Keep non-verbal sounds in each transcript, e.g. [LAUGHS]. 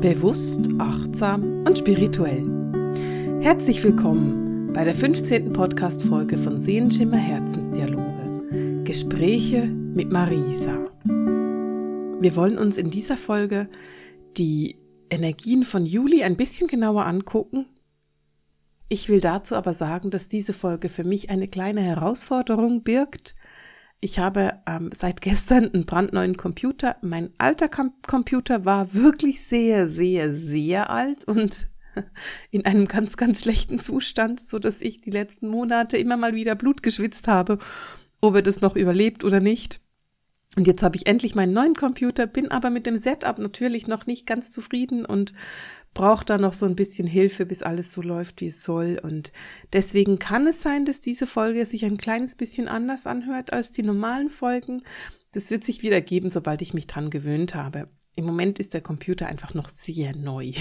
Bewusst, achtsam und spirituell. Herzlich willkommen bei der 15. Podcast-Folge von Sehenschimmer Herzensdialoge. Gespräche mit Marisa. Wir wollen uns in dieser Folge die Energien von Juli ein bisschen genauer angucken. Ich will dazu aber sagen, dass diese Folge für mich eine kleine Herausforderung birgt, ich habe ähm, seit gestern einen brandneuen Computer. Mein alter Com Computer war wirklich sehr, sehr, sehr alt und [LAUGHS] in einem ganz, ganz schlechten Zustand, so dass ich die letzten Monate immer mal wieder Blut geschwitzt habe, ob er das noch überlebt oder nicht. Und jetzt habe ich endlich meinen neuen Computer, bin aber mit dem Setup natürlich noch nicht ganz zufrieden und brauche da noch so ein bisschen Hilfe, bis alles so läuft, wie es soll. Und deswegen kann es sein, dass diese Folge sich ein kleines bisschen anders anhört als die normalen Folgen. Das wird sich wieder geben, sobald ich mich dran gewöhnt habe. Im Moment ist der Computer einfach noch sehr neu.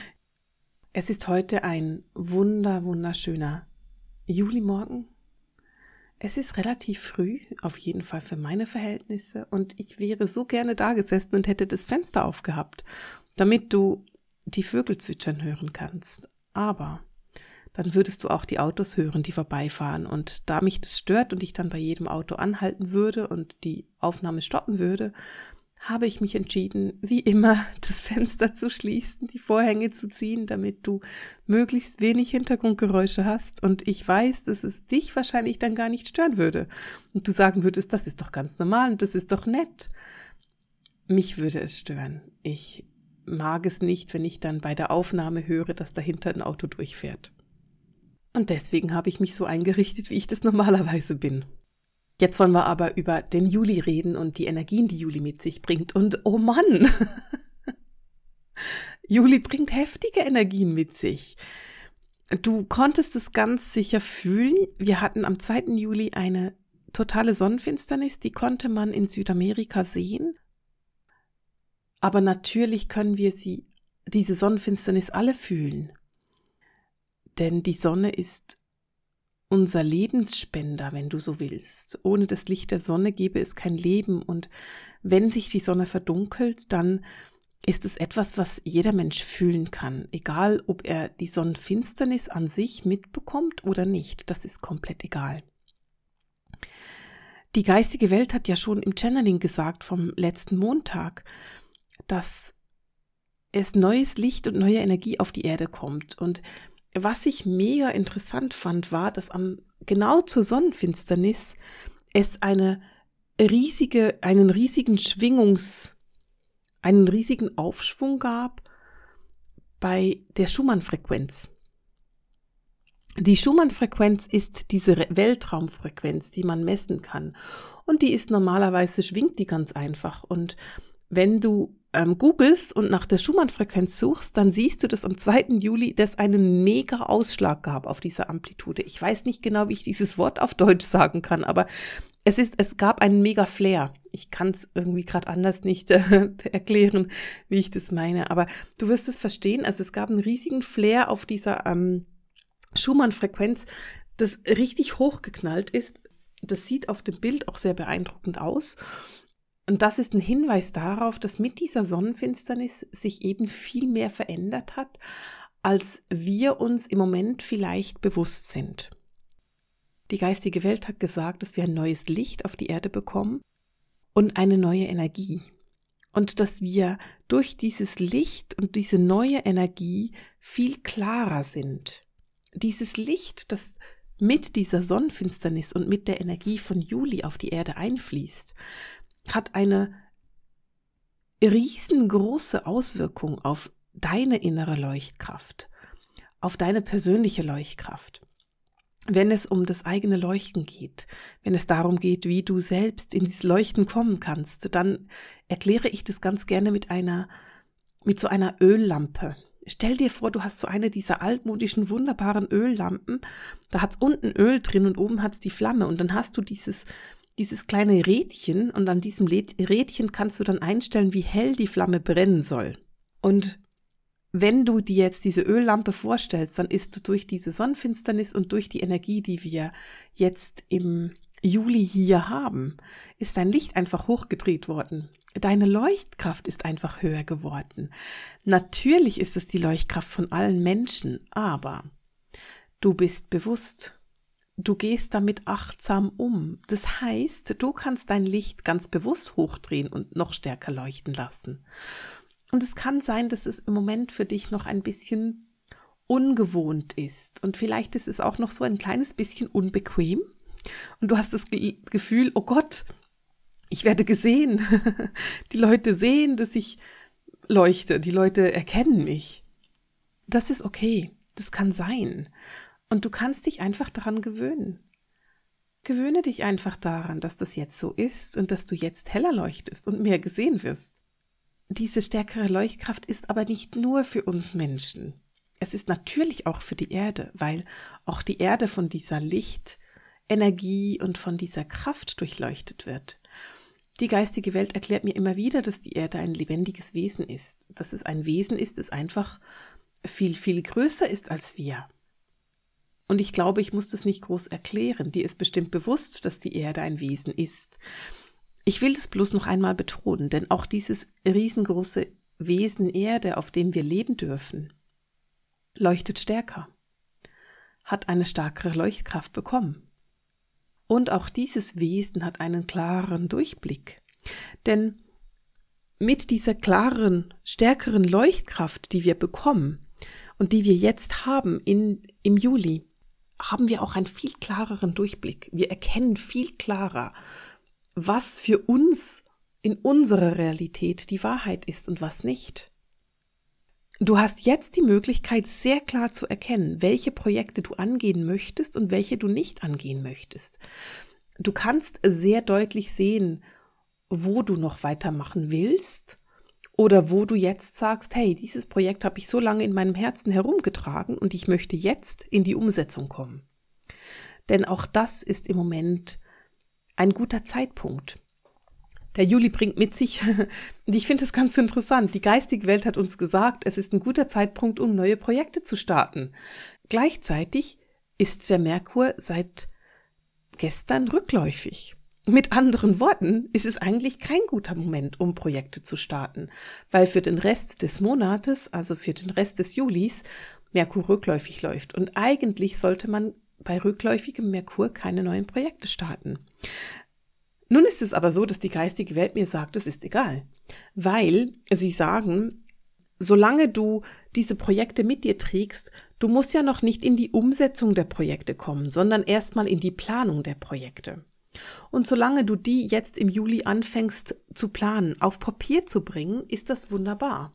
[LAUGHS] es ist heute ein wunder, wunderschöner Julimorgen. Es ist relativ früh, auf jeden Fall für meine Verhältnisse, und ich wäre so gerne da gesessen und hätte das Fenster aufgehabt, damit du die Vögel zwitschern hören kannst. Aber dann würdest du auch die Autos hören, die vorbeifahren. Und da mich das stört und ich dann bei jedem Auto anhalten würde und die Aufnahme stoppen würde, habe ich mich entschieden, wie immer [LAUGHS] das Fenster zu schließen, die Vorhänge zu ziehen, damit du möglichst wenig Hintergrundgeräusche hast. Und ich weiß, dass es dich wahrscheinlich dann gar nicht stören würde. Und du sagen würdest, das ist doch ganz normal und das ist doch nett. Mich würde es stören. Ich mag es nicht, wenn ich dann bei der Aufnahme höre, dass dahinter ein Auto durchfährt. Und deswegen habe ich mich so eingerichtet, wie ich das [LAUGHS] normalerweise bin. Jetzt wollen wir aber über den Juli reden und die Energien, die Juli mit sich bringt. Und oh Mann, [LAUGHS] Juli bringt heftige Energien mit sich. Du konntest es ganz sicher fühlen. Wir hatten am 2. Juli eine totale Sonnenfinsternis, die konnte man in Südamerika sehen. Aber natürlich können wir sie, diese Sonnenfinsternis alle fühlen. Denn die Sonne ist unser Lebensspender, wenn du so willst. Ohne das Licht der Sonne gäbe es kein Leben und wenn sich die Sonne verdunkelt, dann ist es etwas, was jeder Mensch fühlen kann, egal ob er die Sonnenfinsternis an sich mitbekommt oder nicht, das ist komplett egal. Die geistige Welt hat ja schon im Channeling gesagt vom letzten Montag, dass es neues Licht und neue Energie auf die Erde kommt und was ich mega interessant fand, war, dass am genau zur Sonnenfinsternis es eine riesige, einen riesigen Schwingungs, einen riesigen Aufschwung gab bei der Schumann-Frequenz. Die Schumann-Frequenz ist diese Weltraumfrequenz, die man messen kann. Und die ist normalerweise, schwingt die ganz einfach. Und wenn du ähm, googelst und nach der Schumann-Frequenz suchst, dann siehst du, dass am 2. Juli das einen mega Ausschlag gab auf dieser Amplitude. Ich weiß nicht genau, wie ich dieses Wort auf Deutsch sagen kann, aber es ist, es gab einen mega Flair. Ich kann es irgendwie gerade anders nicht äh, [LAUGHS] erklären, wie ich das meine, aber du wirst es verstehen. Also es gab einen riesigen Flair auf dieser ähm, Schumann-Frequenz, das richtig hochgeknallt ist. Das sieht auf dem Bild auch sehr beeindruckend aus. Und das ist ein Hinweis darauf, dass mit dieser Sonnenfinsternis sich eben viel mehr verändert hat, als wir uns im Moment vielleicht bewusst sind. Die geistige Welt hat gesagt, dass wir ein neues Licht auf die Erde bekommen und eine neue Energie. Und dass wir durch dieses Licht und diese neue Energie viel klarer sind. Dieses Licht, das mit dieser Sonnenfinsternis und mit der Energie von Juli auf die Erde einfließt, hat eine riesengroße Auswirkung auf deine innere Leuchtkraft, auf deine persönliche Leuchtkraft. Wenn es um das eigene Leuchten geht, wenn es darum geht, wie du selbst in dieses Leuchten kommen kannst, dann erkläre ich das ganz gerne mit einer, mit so einer Öllampe. Stell dir vor, du hast so eine dieser altmodischen, wunderbaren Öllampen. Da hat's unten Öl drin und oben hat's die Flamme. Und dann hast du dieses, dieses kleine Rädchen und an diesem Rädchen kannst du dann einstellen, wie hell die Flamme brennen soll. Und wenn du dir jetzt diese Öllampe vorstellst, dann ist du durch diese Sonnenfinsternis und durch die Energie, die wir jetzt im Juli hier haben, ist dein Licht einfach hochgedreht worden. Deine Leuchtkraft ist einfach höher geworden. Natürlich ist es die Leuchtkraft von allen Menschen, aber du bist bewusst. Du gehst damit achtsam um. Das heißt, du kannst dein Licht ganz bewusst hochdrehen und noch stärker leuchten lassen. Und es kann sein, dass es im Moment für dich noch ein bisschen ungewohnt ist. Und vielleicht ist es auch noch so ein kleines bisschen unbequem. Und du hast das Gefühl, oh Gott, ich werde gesehen. [LAUGHS] Die Leute sehen, dass ich leuchte. Die Leute erkennen mich. Das ist okay. Das kann sein. Und du kannst dich einfach daran gewöhnen. Gewöhne dich einfach daran, dass das jetzt so ist und dass du jetzt heller leuchtest und mehr gesehen wirst. Diese stärkere Leuchtkraft ist aber nicht nur für uns Menschen. Es ist natürlich auch für die Erde, weil auch die Erde von dieser Lichtenergie und von dieser Kraft durchleuchtet wird. Die geistige Welt erklärt mir immer wieder, dass die Erde ein lebendiges Wesen ist, dass es ein Wesen ist, das einfach viel, viel größer ist als wir. Und ich glaube, ich muss das nicht groß erklären. Die ist bestimmt bewusst, dass die Erde ein Wesen ist. Ich will das bloß noch einmal betonen, denn auch dieses riesengroße Wesen Erde, auf dem wir leben dürfen, leuchtet stärker, hat eine stärkere Leuchtkraft bekommen. Und auch dieses Wesen hat einen klareren Durchblick. Denn mit dieser klareren, stärkeren Leuchtkraft, die wir bekommen und die wir jetzt haben in, im Juli, haben wir auch einen viel klareren Durchblick. Wir erkennen viel klarer, was für uns in unserer Realität die Wahrheit ist und was nicht. Du hast jetzt die Möglichkeit, sehr klar zu erkennen, welche Projekte du angehen möchtest und welche du nicht angehen möchtest. Du kannst sehr deutlich sehen, wo du noch weitermachen willst oder wo du jetzt sagst, hey, dieses Projekt habe ich so lange in meinem Herzen herumgetragen und ich möchte jetzt in die Umsetzung kommen. Denn auch das ist im Moment ein guter Zeitpunkt. Der Juli bringt mit sich, [LAUGHS] und ich finde es ganz interessant, die geistige Welt hat uns gesagt, es ist ein guter Zeitpunkt, um neue Projekte zu starten. Gleichzeitig ist der Merkur seit gestern rückläufig. Mit anderen Worten ist es eigentlich kein guter Moment, um Projekte zu starten, weil für den Rest des Monates, also für den Rest des Julis, Merkur rückläufig läuft. Und eigentlich sollte man bei rückläufigem Merkur keine neuen Projekte starten. Nun ist es aber so, dass die geistige Welt mir sagt, es ist egal, weil sie sagen, solange du diese Projekte mit dir trägst, du musst ja noch nicht in die Umsetzung der Projekte kommen, sondern erstmal in die Planung der Projekte. Und solange du die jetzt im Juli anfängst zu planen, auf Papier zu bringen, ist das wunderbar.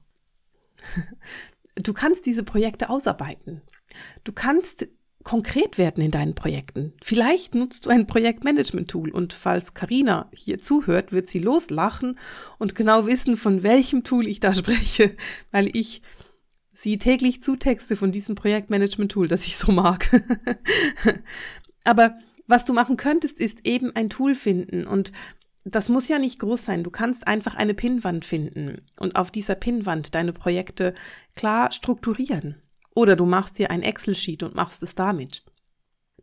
Du kannst diese Projekte ausarbeiten. Du kannst konkret werden in deinen Projekten. Vielleicht nutzt du ein Projektmanagement-Tool und falls Karina hier zuhört, wird sie loslachen und genau wissen, von welchem Tool ich da [LAUGHS] spreche, weil ich sie täglich zutexte von diesem Projektmanagement-Tool, das ich so mag. [LAUGHS] Aber was du machen könntest, ist eben ein Tool finden und das muss ja nicht groß sein. Du kannst einfach eine Pinnwand finden und auf dieser Pinnwand deine Projekte klar strukturieren. Oder du machst dir ein Excel-Sheet und machst es damit.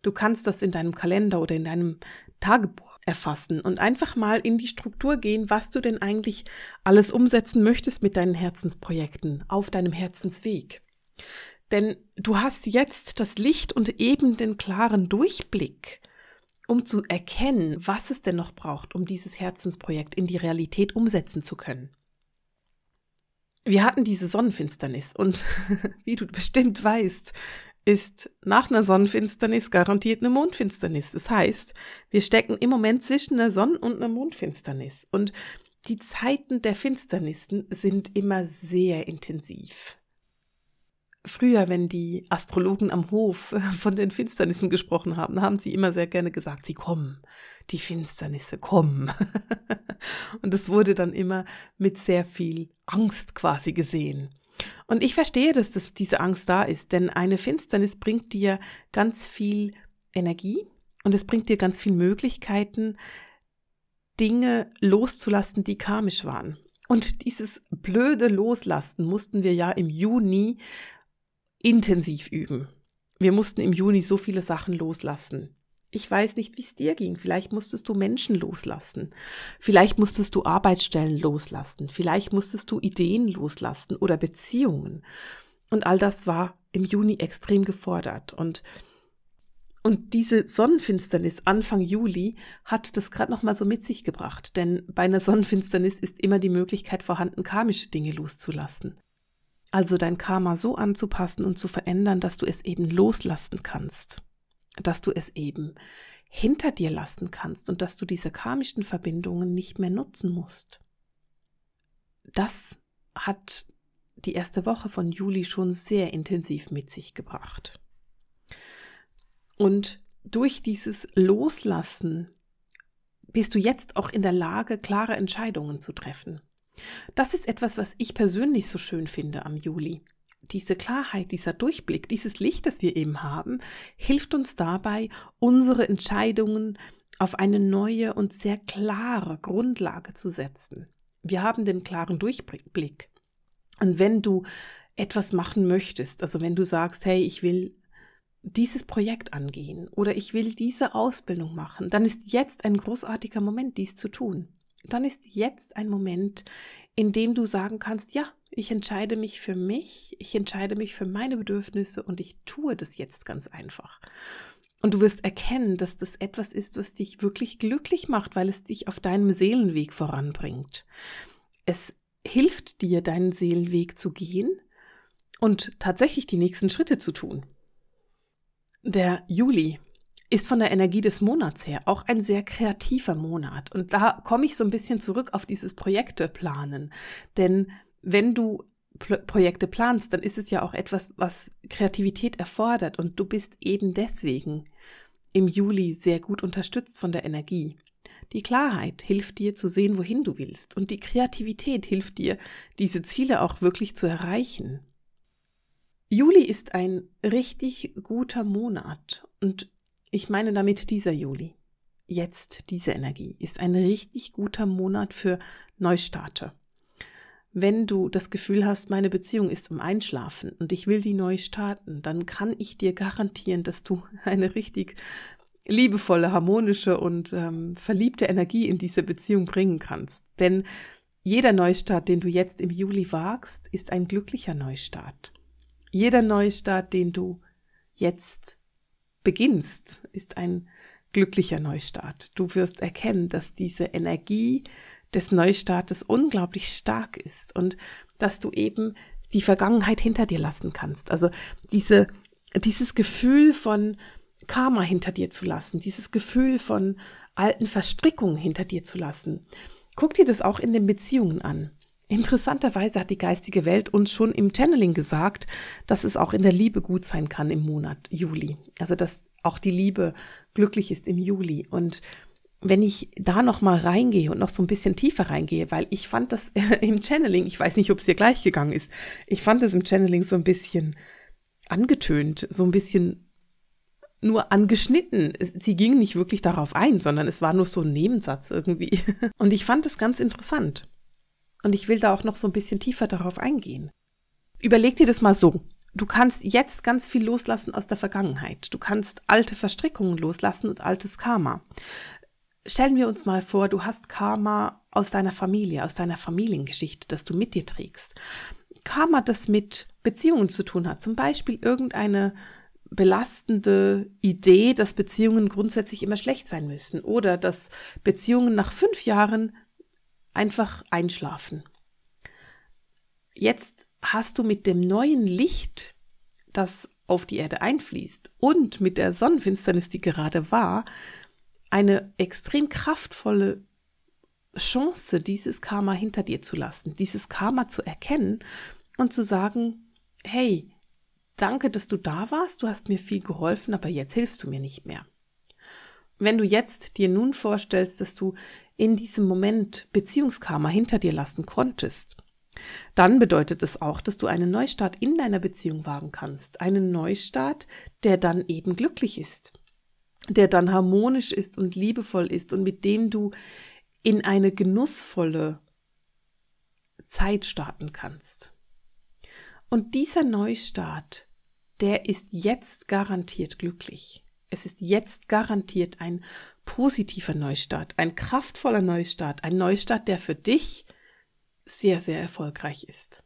Du kannst das in deinem Kalender oder in deinem Tagebuch erfassen und einfach mal in die Struktur gehen, was du denn eigentlich alles umsetzen möchtest mit deinen Herzensprojekten auf deinem Herzensweg. Denn du hast jetzt das Licht und eben den klaren Durchblick, um zu erkennen, was es denn noch braucht, um dieses Herzensprojekt in die Realität umsetzen zu können wir hatten diese Sonnenfinsternis und [LAUGHS] wie du bestimmt weißt, ist nach einer Sonnenfinsternis garantiert eine Mondfinsternis. Das heißt, wir stecken im Moment zwischen einer Sonnen- und einer Mondfinsternis. Und die Zeiten der Finsternissen sind immer sehr intensiv. Früher, wenn die Astrologen am Hof von den Finsternissen gesprochen haben, haben sie immer sehr gerne gesagt, sie kommen, die Finsternisse kommen. [LAUGHS] Und es wurde dann immer mit sehr viel Angst quasi gesehen. Und ich verstehe, dass das, diese Angst da ist, denn eine Finsternis bringt dir ganz viel Energie und es bringt dir ganz viele Möglichkeiten, Dinge loszulassen, die karmisch waren. Und dieses blöde Loslassen mussten wir ja im Juni intensiv üben. Wir mussten im Juni so viele Sachen loslassen. Ich weiß nicht, wie es dir ging. Vielleicht musstest du Menschen loslassen. Vielleicht musstest du Arbeitsstellen loslassen. Vielleicht musstest du Ideen loslassen oder Beziehungen. Und all das war im Juni extrem gefordert. Und, und diese Sonnenfinsternis Anfang Juli hat das gerade noch mal so mit sich gebracht. Denn bei einer Sonnenfinsternis ist immer die Möglichkeit vorhanden, karmische Dinge loszulassen. Also dein Karma so anzupassen und zu verändern, dass du es eben loslassen kannst dass du es eben hinter dir lassen kannst und dass du diese karmischen Verbindungen nicht mehr nutzen musst. Das hat die erste Woche von Juli schon sehr intensiv mit sich gebracht. Und durch dieses Loslassen bist du jetzt auch in der Lage, klare Entscheidungen zu treffen. Das ist etwas, was ich persönlich so schön finde am Juli diese Klarheit, dieser Durchblick, dieses Licht, das wir eben haben, hilft uns dabei, unsere Entscheidungen auf eine neue und sehr klare Grundlage zu setzen. Wir haben den klaren Durchblick. Und wenn du etwas machen möchtest, also wenn du sagst, hey, ich will dieses Projekt angehen oder ich will diese Ausbildung machen, dann ist jetzt ein großartiger Moment, dies zu tun. Dann ist jetzt ein Moment, in dem du sagen kannst, ja, ich entscheide mich für mich, ich entscheide mich für meine Bedürfnisse und ich tue das jetzt ganz einfach. Und du wirst erkennen, dass das etwas ist, was dich wirklich glücklich macht, weil es dich auf deinem Seelenweg voranbringt. Es hilft dir, deinen Seelenweg zu gehen und tatsächlich die nächsten Schritte zu tun. Der Juli ist von der Energie des Monats her auch ein sehr kreativer Monat. Und da komme ich so ein bisschen zurück auf dieses Projekte planen. Denn wenn du Projekte planst, dann ist es ja auch etwas, was Kreativität erfordert und du bist eben deswegen im Juli sehr gut unterstützt von der Energie. Die Klarheit hilft dir zu sehen, wohin du willst und die Kreativität hilft dir, diese Ziele auch wirklich zu erreichen. Juli ist ein richtig guter Monat und ich meine damit dieser Juli. Jetzt diese Energie ist ein richtig guter Monat für Neustarte. Wenn du das Gefühl hast, meine Beziehung ist zum Einschlafen und ich will die neu starten, dann kann ich dir garantieren, dass du [LAUGHS] eine richtig liebevolle, harmonische und ähm, verliebte Energie in diese Beziehung bringen kannst. Denn jeder Neustart, den du jetzt im Juli wagst, ist ein glücklicher Neustart. Jeder Neustart, den du jetzt beginnst, ist ein glücklicher Neustart. Du wirst erkennen, dass diese Energie des Neustartes unglaublich stark ist und dass du eben die Vergangenheit hinter dir lassen kannst. Also diese, dieses Gefühl von Karma hinter dir zu lassen, dieses Gefühl von alten Verstrickungen hinter dir zu lassen. Guck dir das auch in den Beziehungen an. Interessanterweise hat die geistige Welt uns schon im Channeling gesagt, dass es auch in der Liebe gut sein kann im Monat Juli. Also dass auch die Liebe glücklich ist im Juli. Und wenn ich da noch mal reingehe und noch so ein bisschen tiefer reingehe, weil ich fand das [LAUGHS] im Channeling, ich weiß nicht, ob es dir gleich gegangen ist, ich fand das im Channeling so ein bisschen angetönt, so ein bisschen nur angeschnitten. Sie ging nicht wirklich darauf ein, sondern es war nur so ein Nebensatz irgendwie. [LAUGHS] Und ich fand es ganz interessant. Und ich will da auch noch so ein bisschen tiefer darauf eingehen. Überleg dir das mal so. Du kannst jetzt ganz viel loslassen aus der Vergangenheit. Du kannst alte Verstrickungen loslassen und altes Karma stellen wir uns mal vor, du hast Karma aus deiner Familie, aus deiner Familiengeschichte, das du mit dir trägst. Karma, das mit Beziehungen zu tun hat, zum Beispiel irgendeine belastende Idee, dass Beziehungen grundsätzlich immer schlecht sein müssen oder dass Beziehungen nach fünf Jahren einfach einschlafen. Jetzt hast du mit dem neuen Licht, das auf die Erde einfließt und mit der Sonnenfinsternis, die gerade war, eine extrem kraftvolle Chance, dieses Karma hinter dir zu lassen, dieses Karma zu erkennen und zu sagen, hey, danke, dass du da warst, du hast mir viel geholfen, aber jetzt hilfst du mir nicht mehr. Wenn du jetzt dir nun vorstellst, dass du in diesem Moment Beziehungskarma hinter dir lassen konntest, dann bedeutet es auch, dass du einen Neustart in deiner Beziehung wagen kannst. Einen Neustart, der dann eben glücklich ist der dann harmonisch ist und liebevoll ist und mit dem du in eine genussvolle Zeit starten kannst. Und dieser Neustart, der ist jetzt garantiert glücklich. Es ist jetzt garantiert ein positiver Neustart, ein kraftvoller Neustart, ein Neustart, der für dich sehr, sehr erfolgreich ist.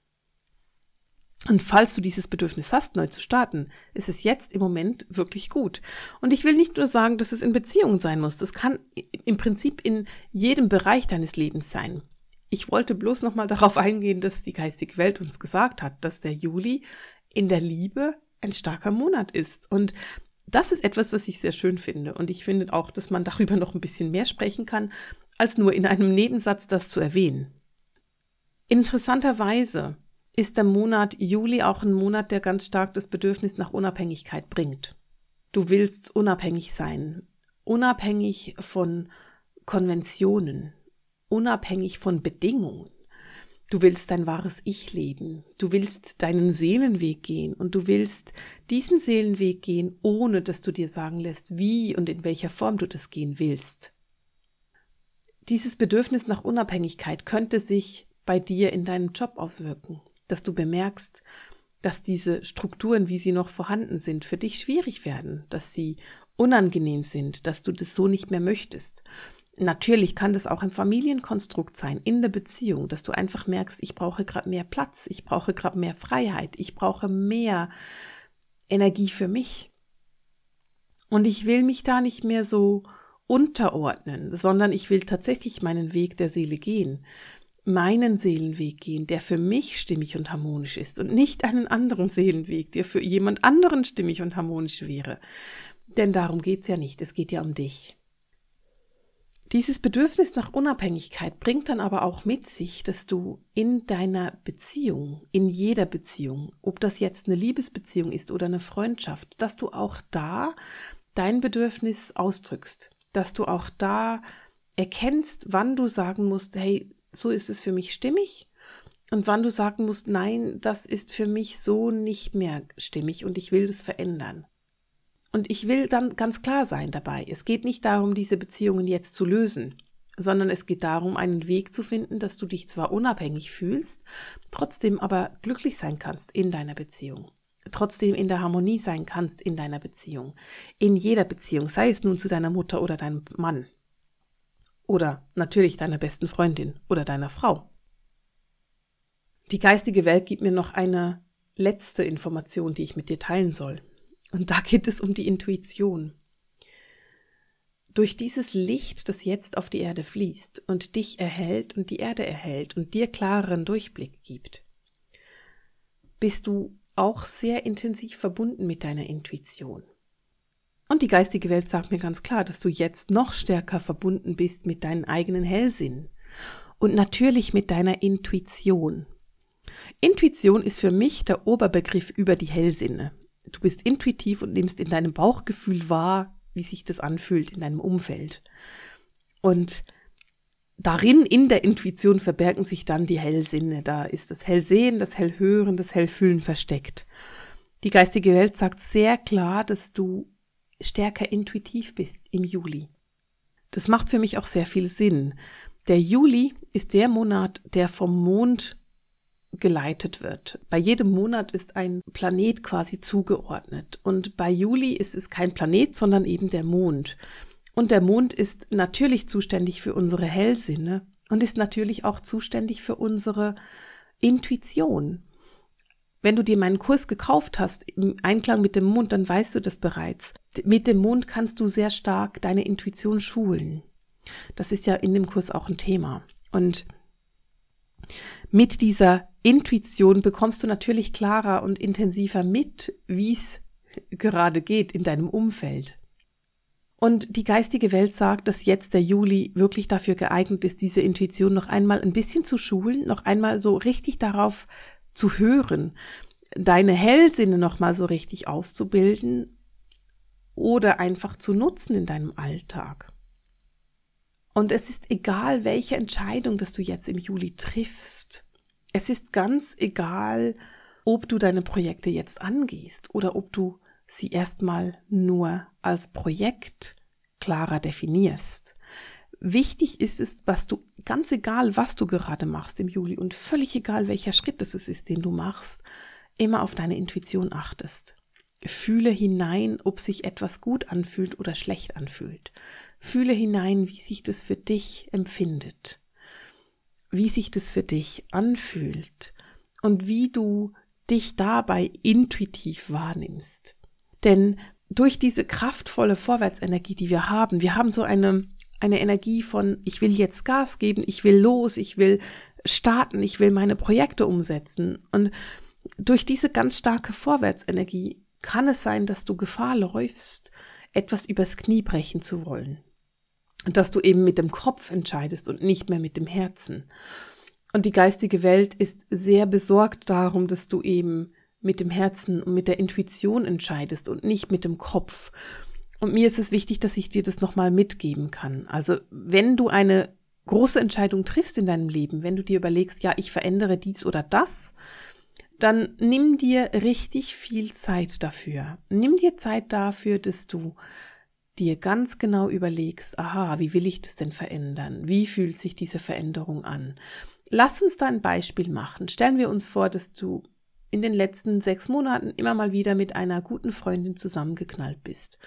Und falls du dieses Bedürfnis hast, neu zu starten, ist es jetzt im Moment wirklich gut. Und ich will nicht nur sagen, dass es in Beziehungen sein muss. Das kann im Prinzip in jedem Bereich deines Lebens sein. Ich wollte bloß nochmal darauf eingehen, dass die geistige Welt uns gesagt hat, dass der Juli in der Liebe ein starker Monat ist. Und das ist etwas, was ich sehr schön finde. Und ich finde auch, dass man darüber noch ein bisschen mehr sprechen kann, als nur in einem Nebensatz das zu erwähnen. Interessanterweise ist der Monat Juli auch ein Monat, der ganz stark das Bedürfnis nach Unabhängigkeit bringt. Du willst unabhängig sein, unabhängig von Konventionen, unabhängig von Bedingungen. Du willst dein wahres Ich leben. Du willst deinen Seelenweg gehen und du willst diesen Seelenweg gehen, ohne dass du dir sagen lässt, wie und in welcher Form du das gehen willst. Dieses Bedürfnis nach Unabhängigkeit könnte sich bei dir in deinem Job auswirken dass du bemerkst, dass diese Strukturen, wie sie noch vorhanden sind, für dich schwierig werden, dass sie unangenehm sind, dass du das so nicht mehr möchtest. Natürlich kann das auch ein Familienkonstrukt sein, in der Beziehung, dass du einfach merkst, ich brauche gerade mehr Platz, ich brauche gerade mehr Freiheit, ich brauche mehr Energie für mich. Und ich will mich da nicht mehr so unterordnen, sondern ich will tatsächlich meinen Weg der Seele gehen meinen Seelenweg gehen, der für mich stimmig und harmonisch ist und nicht einen anderen Seelenweg, der für jemand anderen stimmig und harmonisch wäre. Denn darum geht's ja nicht, es geht ja um dich. Dieses Bedürfnis nach Unabhängigkeit bringt dann aber auch mit sich, dass du in deiner Beziehung, in jeder Beziehung, ob das jetzt eine Liebesbeziehung ist oder eine Freundschaft, dass du auch da dein Bedürfnis ausdrückst, dass du auch da erkennst, wann du sagen musst, hey, so ist es für mich stimmig und wann du sagen musst, nein, das ist für mich so nicht mehr stimmig und ich will das verändern. Und ich will dann ganz klar sein dabei. Es geht nicht darum, diese Beziehungen jetzt zu lösen, sondern es geht darum, einen Weg zu finden, dass du dich zwar unabhängig fühlst, trotzdem aber glücklich sein kannst in deiner Beziehung. Trotzdem in der Harmonie sein kannst in deiner Beziehung. In jeder Beziehung, sei es nun zu deiner Mutter oder deinem Mann. Oder natürlich deiner besten Freundin oder deiner Frau. Die geistige Welt gibt mir noch eine letzte Information, die ich mit dir teilen soll. Und da geht es um die Intuition. Durch dieses Licht, das jetzt auf die Erde fließt und dich erhält und die Erde erhält und dir klareren Durchblick gibt, bist du auch sehr intensiv verbunden mit deiner Intuition. Und die geistige Welt sagt mir ganz klar, dass du jetzt noch stärker verbunden bist mit deinen eigenen Hellsinn und natürlich mit deiner Intuition. Intuition ist für mich der Oberbegriff über die Hellsinne. Du bist intuitiv und nimmst in deinem Bauchgefühl wahr, wie sich das anfühlt in deinem Umfeld. Und darin, in der Intuition, verbergen sich dann die Hellsinne. Da ist das Hellsehen, das Hellhören, das Hellfühlen versteckt. Die geistige Welt sagt sehr klar, dass du stärker intuitiv bist im Juli. Das macht für mich auch sehr viel Sinn. Der Juli ist der Monat, der vom Mond geleitet wird. Bei jedem Monat ist ein Planet quasi zugeordnet. Und bei Juli ist es kein Planet, sondern eben der Mond. Und der Mond ist natürlich zuständig für unsere Hellsinne und ist natürlich auch zuständig für unsere Intuition. Wenn du dir meinen Kurs gekauft hast, im Einklang mit dem Mond, dann weißt du das bereits. Mit dem Mond kannst du sehr stark deine Intuition schulen. Das ist ja in dem Kurs auch ein Thema. Und mit dieser Intuition bekommst du natürlich klarer und intensiver mit, wie es gerade geht in deinem Umfeld. Und die geistige Welt sagt, dass jetzt der Juli wirklich dafür geeignet ist, diese Intuition noch einmal ein bisschen zu schulen, noch einmal so richtig darauf zu hören, deine Hellsinne nochmal so richtig auszubilden oder einfach zu nutzen in deinem Alltag. Und es ist egal, welche Entscheidung, dass du jetzt im Juli triffst. Es ist ganz egal, ob du deine Projekte jetzt angehst oder ob du sie erstmal nur als Projekt klarer definierst. Wichtig ist es, was du, ganz egal, was du gerade machst im Juli und völlig egal, welcher Schritt es ist, den du machst, immer auf deine Intuition achtest. Fühle hinein, ob sich etwas gut anfühlt oder schlecht anfühlt. Fühle hinein, wie sich das für dich empfindet, wie sich das für dich anfühlt und wie du dich dabei intuitiv wahrnimmst. Denn durch diese kraftvolle Vorwärtsenergie, die wir haben, wir haben so eine, eine Energie von, ich will jetzt Gas geben, ich will los, ich will starten, ich will meine Projekte umsetzen. Und durch diese ganz starke Vorwärtsenergie kann es sein, dass du Gefahr läufst, etwas übers Knie brechen zu wollen. Dass du eben mit dem Kopf entscheidest und nicht mehr mit dem Herzen. Und die geistige Welt ist sehr besorgt darum, dass du eben mit dem Herzen und mit der Intuition entscheidest und nicht mit dem Kopf. Und mir ist es wichtig, dass ich dir das nochmal mitgeben kann. Also wenn du eine große Entscheidung triffst in deinem Leben, wenn du dir überlegst, ja, ich verändere dies oder das, dann nimm dir richtig viel Zeit dafür. Nimm dir Zeit dafür, dass du dir ganz genau überlegst, aha, wie will ich das denn verändern? Wie fühlt sich diese Veränderung an? Lass uns da ein Beispiel machen. Stellen wir uns vor, dass du in den letzten sechs Monaten immer mal wieder mit einer guten Freundin zusammengeknallt bist.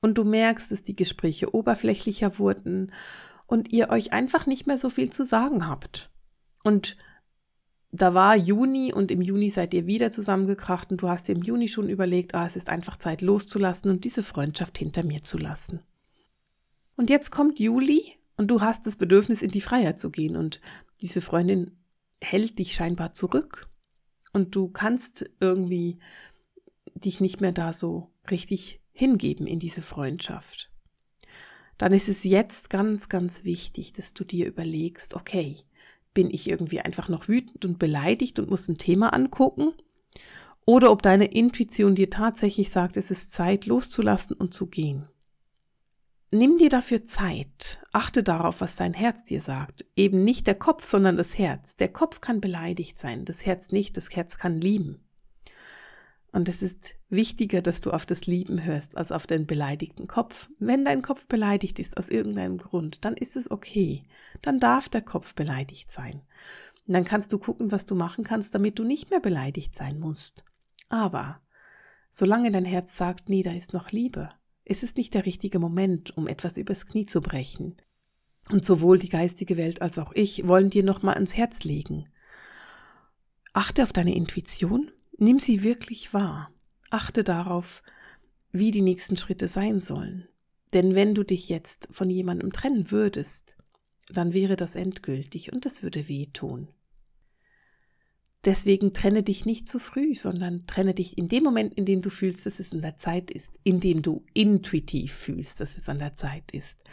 Und du merkst, dass die Gespräche oberflächlicher wurden und ihr euch einfach nicht mehr so viel zu sagen habt. Und da war Juni und im Juni seid ihr wieder zusammengekracht und du hast dir im Juni schon überlegt, ah, es ist einfach Zeit loszulassen und diese Freundschaft hinter mir zu lassen. Und jetzt kommt Juli und du hast das Bedürfnis, in die Freiheit zu gehen und diese Freundin hält dich scheinbar zurück und du kannst irgendwie dich nicht mehr da so richtig hingeben in diese Freundschaft. Dann ist es jetzt ganz, ganz wichtig, dass du dir überlegst, okay, bin ich irgendwie einfach noch wütend und beleidigt und muss ein Thema angucken? Oder ob deine Intuition dir tatsächlich sagt, es ist Zeit loszulassen und zu gehen. Nimm dir dafür Zeit. Achte darauf, was dein Herz dir sagt. Eben nicht der Kopf, sondern das Herz. Der Kopf kann beleidigt sein, das Herz nicht. Das Herz kann lieben. Und es ist wichtiger, dass du auf das Lieben hörst, als auf den beleidigten Kopf. Wenn dein Kopf beleidigt ist aus irgendeinem Grund, dann ist es okay. Dann darf der Kopf beleidigt sein. Und dann kannst du gucken, was du machen kannst, damit du nicht mehr beleidigt sein musst. Aber solange dein Herz sagt, nee, da ist noch Liebe, es ist nicht der richtige Moment, um etwas übers Knie zu brechen. Und sowohl die geistige Welt als auch ich wollen dir nochmal ans Herz legen. Achte auf deine Intuition, nimm sie wirklich wahr. Achte darauf, wie die nächsten Schritte sein sollen. Denn wenn du dich jetzt von jemandem trennen würdest, dann wäre das endgültig und das würde wehtun. Deswegen trenne dich nicht zu früh, sondern trenne dich in dem Moment, in dem du fühlst, dass es an der Zeit ist, in dem du intuitiv fühlst, dass es an der Zeit ist.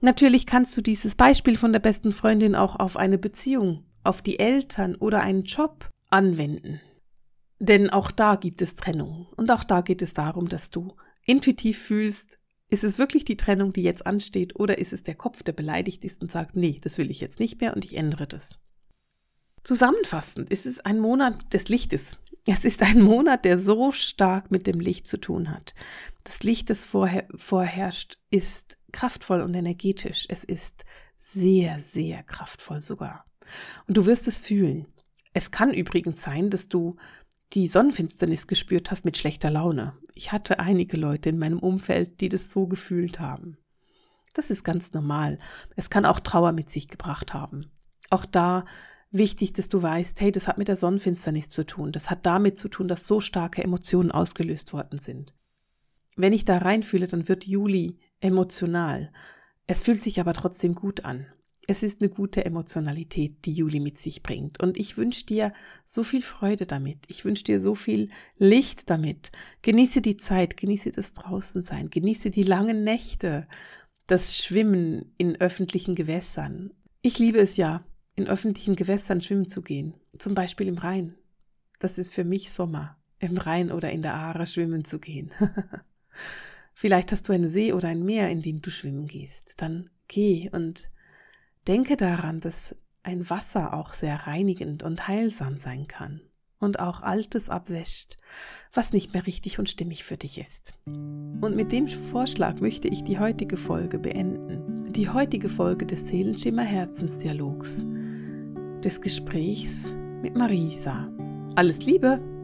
Natürlich kannst du dieses Beispiel von der besten Freundin auch auf eine Beziehung, auf die Eltern oder einen Job anwenden. Denn auch da gibt es Trennung. Und auch da geht es darum, dass du intuitiv fühlst, ist es wirklich die Trennung, die jetzt ansteht, oder ist es der Kopf, der beleidigt ist und sagt, nee, das will ich jetzt nicht mehr und ich ändere das. Zusammenfassend ist es ein Monat des Lichtes. Es ist ein Monat, der so stark mit dem Licht zu tun hat. Das Licht, das vorher, vorherrscht, ist kraftvoll und energetisch. Es ist sehr, sehr kraftvoll sogar. Und du wirst es fühlen. Es kann übrigens sein, dass du die Sonnenfinsternis gespürt hast mit schlechter Laune. Ich hatte einige Leute in meinem Umfeld, die das so gefühlt haben. Das ist ganz normal. Es kann auch Trauer mit sich gebracht haben. Auch da wichtig, dass du weißt, hey, das hat mit der Sonnenfinsternis zu tun. Das hat damit zu tun, dass so starke Emotionen ausgelöst worden sind. Wenn ich da reinfühle, dann wird Juli emotional. Es fühlt sich aber trotzdem gut an. Es ist eine gute Emotionalität, die Juli mit sich bringt. Und ich wünsche dir so viel Freude damit. Ich wünsche dir so viel Licht damit. Genieße die Zeit, genieße das Draußensein, genieße die langen Nächte, das Schwimmen in öffentlichen Gewässern. Ich liebe es ja, in öffentlichen Gewässern schwimmen zu gehen, zum Beispiel im Rhein. Das ist für mich Sommer, im Rhein oder in der Aare schwimmen zu gehen. [LAUGHS] Vielleicht hast du einen See oder ein Meer, in dem du schwimmen gehst. Dann geh und denke daran, dass ein Wasser auch sehr reinigend und heilsam sein kann und auch Altes abwäscht, was nicht mehr richtig und stimmig für dich ist. Und mit dem Vorschlag möchte ich die heutige Folge beenden. Die heutige Folge des Seelenschimmer Herzensdialogs des Gesprächs mit Marisa. Alles Liebe!